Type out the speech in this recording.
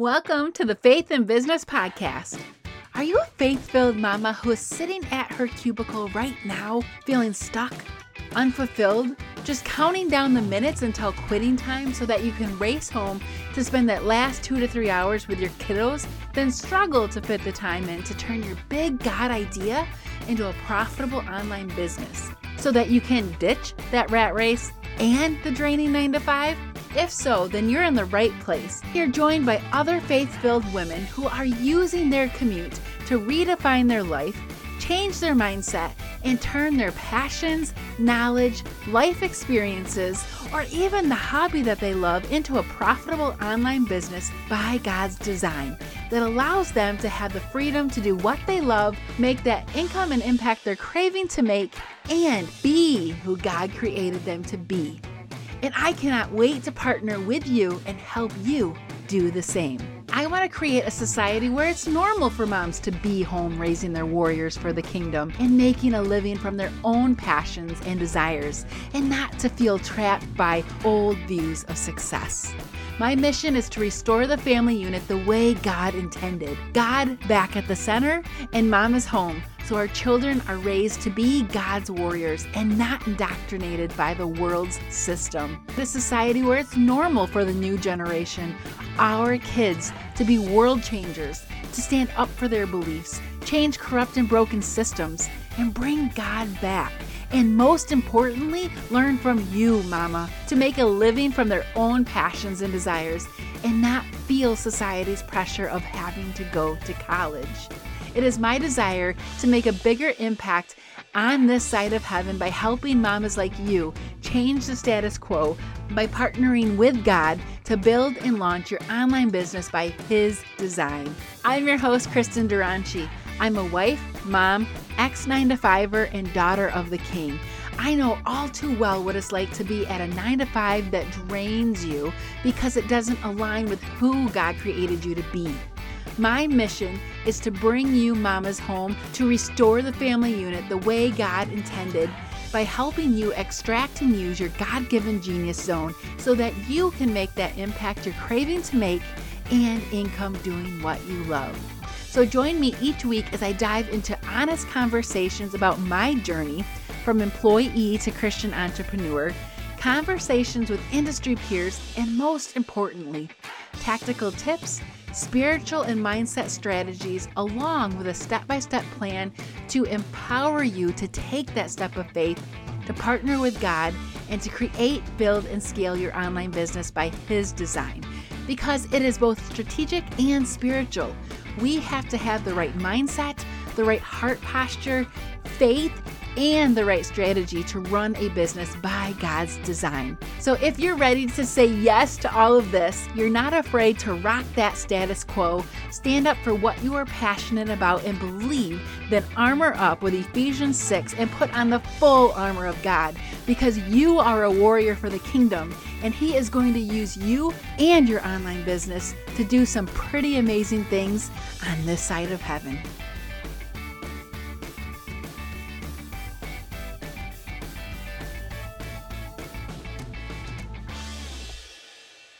Welcome to the Faith and Business Podcast. Are you a faith filled mama who is sitting at her cubicle right now, feeling stuck, unfulfilled, just counting down the minutes until quitting time so that you can race home to spend that last two to three hours with your kiddos, then struggle to fit the time in to turn your big God idea into a profitable online business so that you can ditch that rat race and the draining 9 to 5? If so, then you're in the right place. You're joined by other faith filled women who are using their commute to redefine their life, change their mindset, and turn their passions, knowledge, life experiences, or even the hobby that they love into a profitable online business by God's design that allows them to have the freedom to do what they love, make that income and impact they're craving to make, and be who God created them to be. And I cannot wait to partner with you and help you do the same. I want to create a society where it's normal for moms to be home raising their warriors for the kingdom and making a living from their own passions and desires, and not to feel trapped by old views of success. My mission is to restore the family unit the way God intended. God back at the center, and mom is home so our children are raised to be God's warriors and not indoctrinated by the world's system. The society where it's normal for the new generation, our kids, to be world changers, to stand up for their beliefs, change corrupt and broken systems, and bring God back. And most importantly, learn from you, Mama, to make a living from their own passions and desires and not feel society's pressure of having to go to college. It is my desire to make a bigger impact on this side of heaven by helping mamas like you change the status quo by partnering with God to build and launch your online business by His design. I'm your host, Kristen Duranci. I'm a wife, mom, ex 9 to 5er, and daughter of the King. I know all too well what it's like to be at a 9 to 5 that drains you because it doesn't align with who God created you to be. My mission is to bring you mamas home to restore the family unit the way God intended by helping you extract and use your God given genius zone so that you can make that impact you're craving to make and income doing what you love. So join me each week as I dive into honest conversations about my journey from employee to Christian entrepreneur, conversations with industry peers, and most importantly, tactical tips spiritual and mindset strategies, along with a step by step plan to empower you to take that step of faith, to partner with God, and to create, build, and scale your online business by His design. Because it is both strategic and spiritual. We have to have the right mindset, the right heart posture, faith, and the right strategy to run a business by God's design. So, if you're ready to say yes to all of this, you're not afraid to rock that status quo, stand up for what you are passionate about, and believe, then armor up with Ephesians 6 and put on the full armor of God because you are a warrior for the kingdom and He is going to use you and your online business to do some pretty amazing things on this side of heaven.